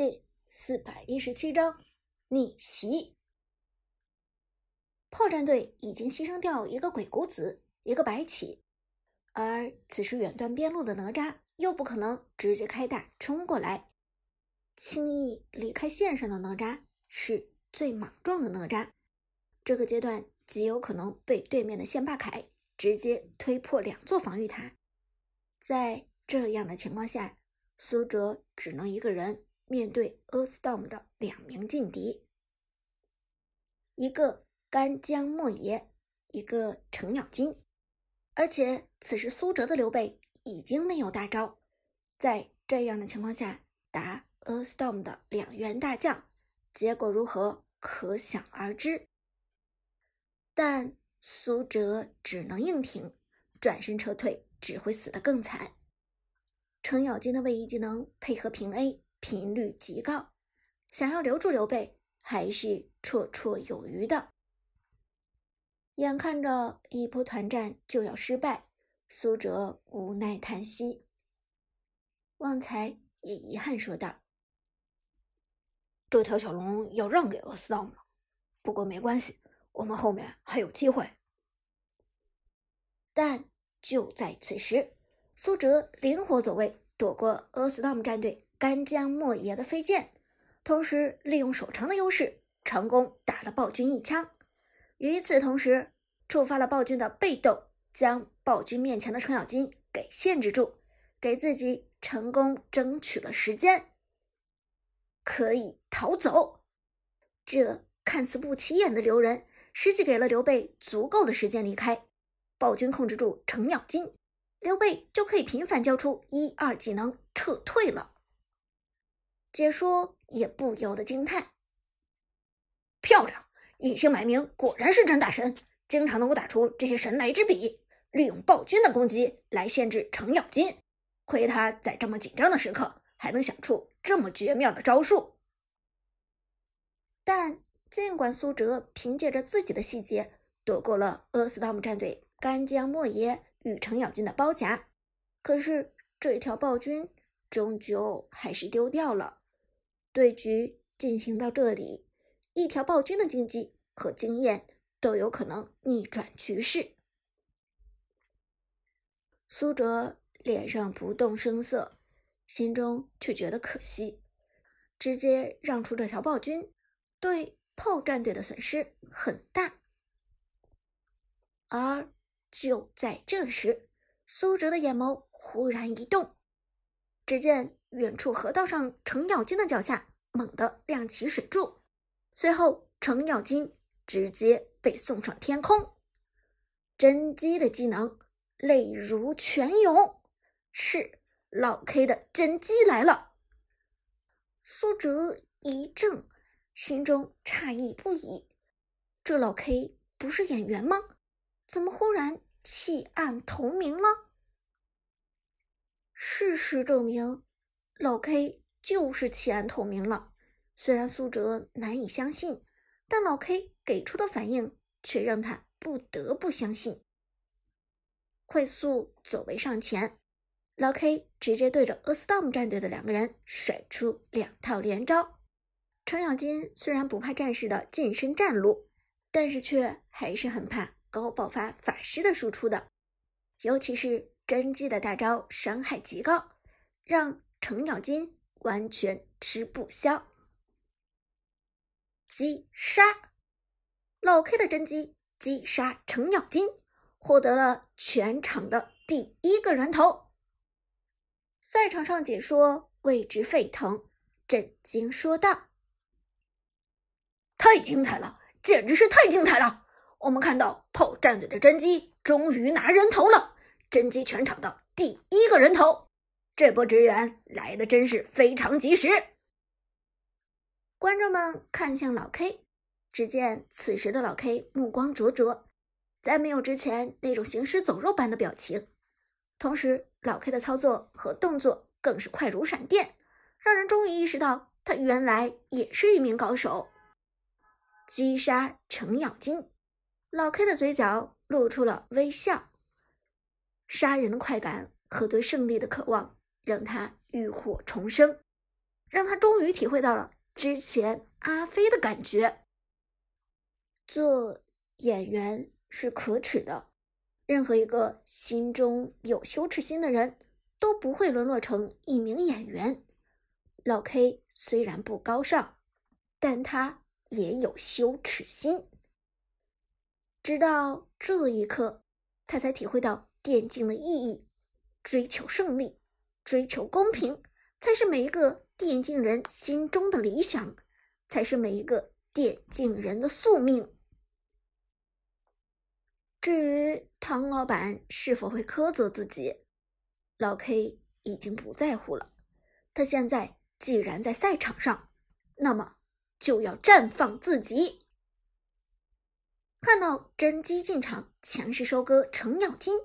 第四百一十七章逆袭。炮战队已经牺牲掉一个鬼谷子，一个白起，而此时远端边路的哪吒又不可能直接开大冲过来，轻易离开线上的哪吒是最莽撞的哪吒，这个阶段极有可能被对面的线霸凯直接推破两座防御塔。在这样的情况下，苏哲只能一个人。面对 A Storm 的两名劲敌，一个干将莫邪，一个程咬金，而且此时苏哲的刘备已经没有大招，在这样的情况下打 A Storm 的两员大将，结果如何可想而知。但苏哲只能硬挺，转身撤退只会死得更惨。程咬金的位移技能配合平 A。频率极高，想要留住刘备还是绰绰有余的。眼看着一波团战就要失败，苏哲无奈叹息。旺财也遗憾说道：“这条小龙要让给厄斯道了，不过没关系，我们后面还有机会。”但就在此时，苏哲灵活走位，躲过厄斯道姆战队。干将莫邪的飞剑，同时利用手长的优势，成功打了暴君一枪。与此同时，触发了暴君的被动，将暴君面前的程咬金给限制住，给自己成功争取了时间，可以逃走。这看似不起眼的留人，实际给了刘备足够的时间离开。暴君控制住程咬金，刘备就可以频繁交出一二技能撤退了。解说也不由得惊叹：“漂亮！隐姓埋名果然是真大神，经常能够打出这些神来之笔。利用暴君的攻击来限制程咬金，亏他在这么紧张的时刻还能想出这么绝妙的招数。”但尽管苏哲凭借着自己的细节躲过了阿斯汤姆战队干将莫邪与程咬金的包夹，可是这条暴君终究还是丢掉了。对局进行到这里，一条暴君的经济和经验都有可能逆转局势。苏哲脸上不动声色，心中却觉得可惜。直接让出这条暴君，对炮战队的损失很大。而就在这时，苏哲的眼眸忽然一动，只见。远处河道上，程咬金的脚下猛地亮起水柱，随后程咬金直接被送上天空。甄姬的技能泪如泉涌，是老 K 的真姬来了。苏哲一怔，心中诧异不已：这老 K 不是演员吗？怎么忽然弃暗投明了？事实证明。老 K 就是弃暗投明了，虽然苏哲难以相信，但老 K 给出的反应却让他不得不相信。快速走位上前，老 K 直接对着 Astom 战队的两个人甩出两套连招。程咬金虽然不怕战士的近身战路，但是却还是很怕高爆发法师的输出的，尤其是真姬的大招伤害极高，让。程咬金完全吃不消，击杀老 K 的真机，击杀程咬金，获得了全场的第一个人头。赛场上解说为之沸腾，震惊说道：“太精彩了，简直是太精彩了！我们看到炮战队的真机终于拿人头了，真机全场的第一个人头。”这波支援来的真是非常及时。观众们看向老 K，只见此时的老 K 目光灼灼，再没有之前那种行尸走肉般的表情。同时，老 K 的操作和动作更是快如闪电，让人终于意识到他原来也是一名高手。击杀程咬金，老 K 的嘴角露出了微笑。杀人的快感和对胜利的渴望。让他浴火重生，让他终于体会到了之前阿飞的感觉。做演员是可耻的，任何一个心中有羞耻心的人都不会沦落成一名演员。老 K 虽然不高尚，但他也有羞耻心。直到这一刻，他才体会到电竞的意义：追求胜利，追求公平，才是每一个电竞人心中的理想，才是每一个电竞人的宿命。至于唐老板是否会苛责自己，老 K 已经不在乎了。他现在既然在赛场上，那么就要绽放自己。看到甄姬进场强势收割程咬金，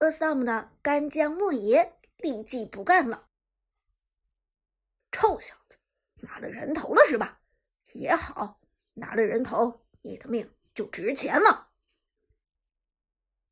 阿斯达姆的干将莫邪立即不干了：“臭小子，拿了人头了是吧？也好，拿了人头，你的命就值钱了。”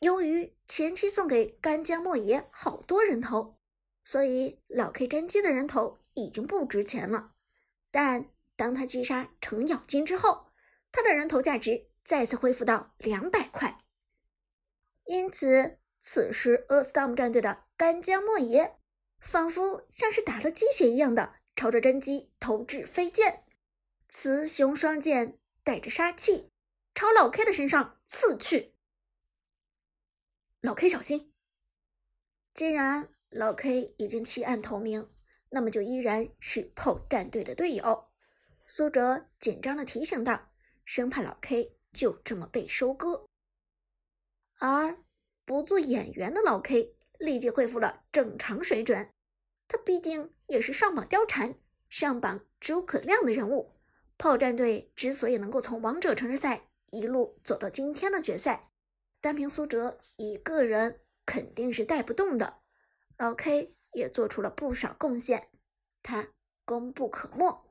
由于前期送给干将莫邪好多人头，所以老 K 真姬的人头已经不值钱了。但当他击杀程咬金之后，他的人头价值再次恢复到两百块。因此，此时 A Storm 战队的干将莫邪仿佛像是打了鸡血一样的朝着甄姬投掷飞剑，雌雄双剑带着杀气朝老 K 的身上刺去。老 K 小心！既然老 K 已经弃暗投明，那么就依然是炮战队的队友。苏哲紧张的提醒道，生怕老 K 就这么被收割。而不做演员的老 K 立即恢复了正常水准。他毕竟也是上榜貂蝉、上榜诸葛亮的人物。炮战队之所以能够从王者城市赛一路走到今天的决赛。单凭苏哲一个人肯定是带不动的，老 K 也做出了不少贡献，他功不可没。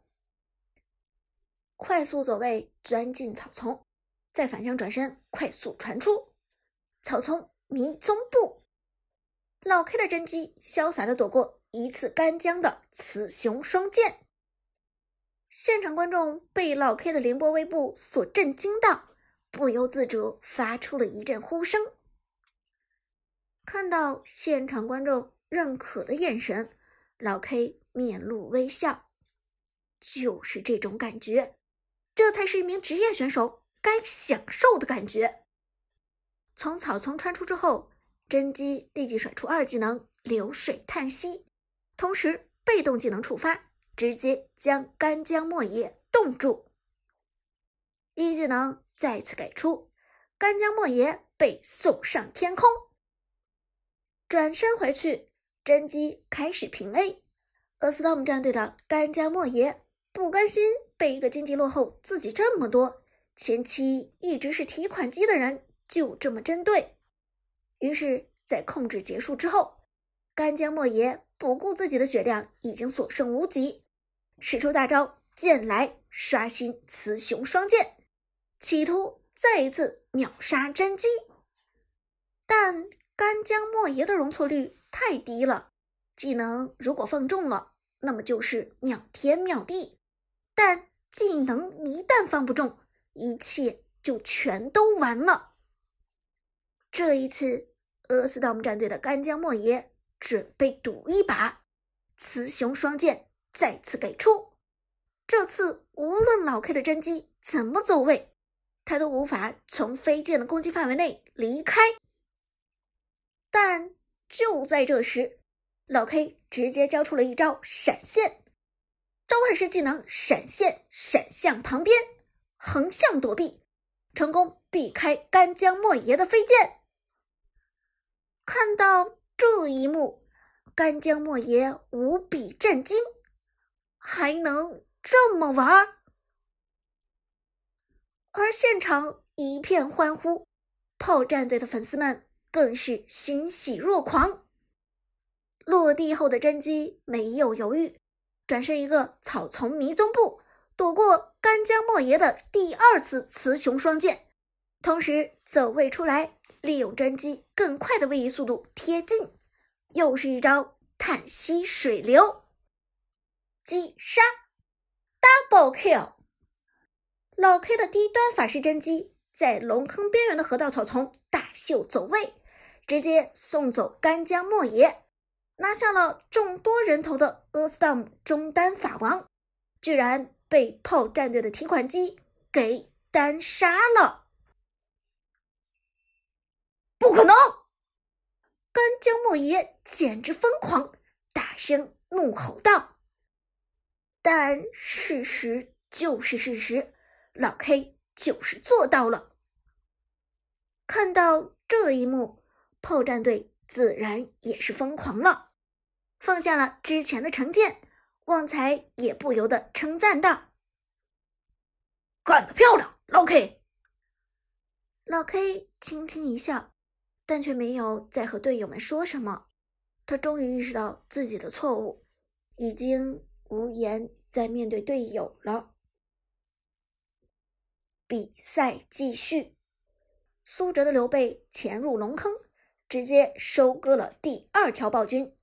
快速走位钻进草丛，再反向转身快速传出草丛迷踪步，老 K 的真姬潇洒的躲过一次干将的雌雄双剑，现场观众被老 K 的凌波微步所震惊到。不由自主发出了一阵呼声。看到现场观众认可的眼神，老 K 面露微笑。就是这种感觉，这才是一名职业选手该享受的感觉。从草丛穿出之后，甄姬立即甩出二技能流水叹息，同时被动技能触发，直接将干将莫邪冻住。一技能。再次给出，干将莫邪被送上天空。转身回去，甄姬开始平 A。阿斯汤姆战队的干将莫邪不甘心被一个经济落后自己这么多，前期一直是提款机的人就这么针对。于是，在控制结束之后，干将莫邪不顾自己的血量已经所剩无几，使出大招剑来刷新雌雄双剑。企图再一次秒杀甄姬，但干将莫邪的容错率太低了。技能如果放中了，那么就是秒天秒地；但技能一旦放不中，一切就全都完了。这一次，阿斯达姆战队的干将莫邪准备赌一把，雌雄双剑再次给出。这次无论老 K 的真姬怎么走位。他都无法从飞剑的攻击范围内离开，但就在这时，老 K 直接交出了一招闪现，召唤师技能闪现闪向旁边，横向躲避，成功避开干将莫邪的飞剑。看到这一幕，干将莫邪无比震惊，还能这么玩？而现场一片欢呼，炮战队的粉丝们更是欣喜若狂。落地后的甄姬没有犹豫，转身一个草丛迷踪步，躲过干将莫邪的第二次雌雄双剑，同时走位出来，利用真姬更快的位移速度贴近，又是一招叹息水流。击杀，double kill！老 K 的低端法师真姬在龙坑边缘的河道草丛大秀走位，直接送走干将莫邪，拿下了众多人头的 a s t o m 中单法王，居然被炮战队的提款机给单杀了！不可能！干将莫邪简直疯狂，大声怒吼道。但事实就是事实。老 K 就是做到了。看到这一幕，炮战队自然也是疯狂了，放下了之前的成见，旺财也不由得称赞道：“干得漂亮，老 K！” 老 K 轻轻一笑，但却没有再和队友们说什么。他终于意识到自己的错误，已经无颜再面对队友了。比赛继续，苏哲的刘备潜入龙坑，直接收割了第二条暴君，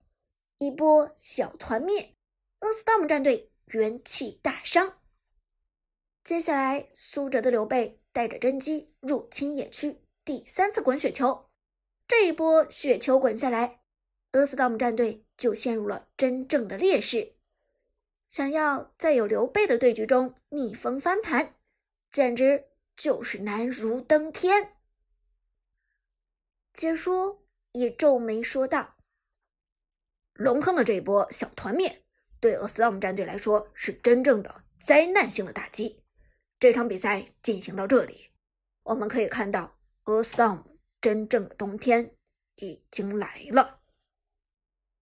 一波小团灭。阿斯 m 姆战队元气大伤。接下来，苏哲的刘备带着甄姬入侵野区，第三次滚雪球。这一波雪球滚下来，阿斯 m 姆战队就陷入了真正的劣势。想要在有刘备的对局中逆风翻盘。简直就是难如登天。解说也皱眉说道：“龙坑的这一波小团灭，对 A Storm 战队来说是真正的灾难性的打击。这场比赛进行到这里，我们可以看到 A Storm 真正的冬天已经来了。”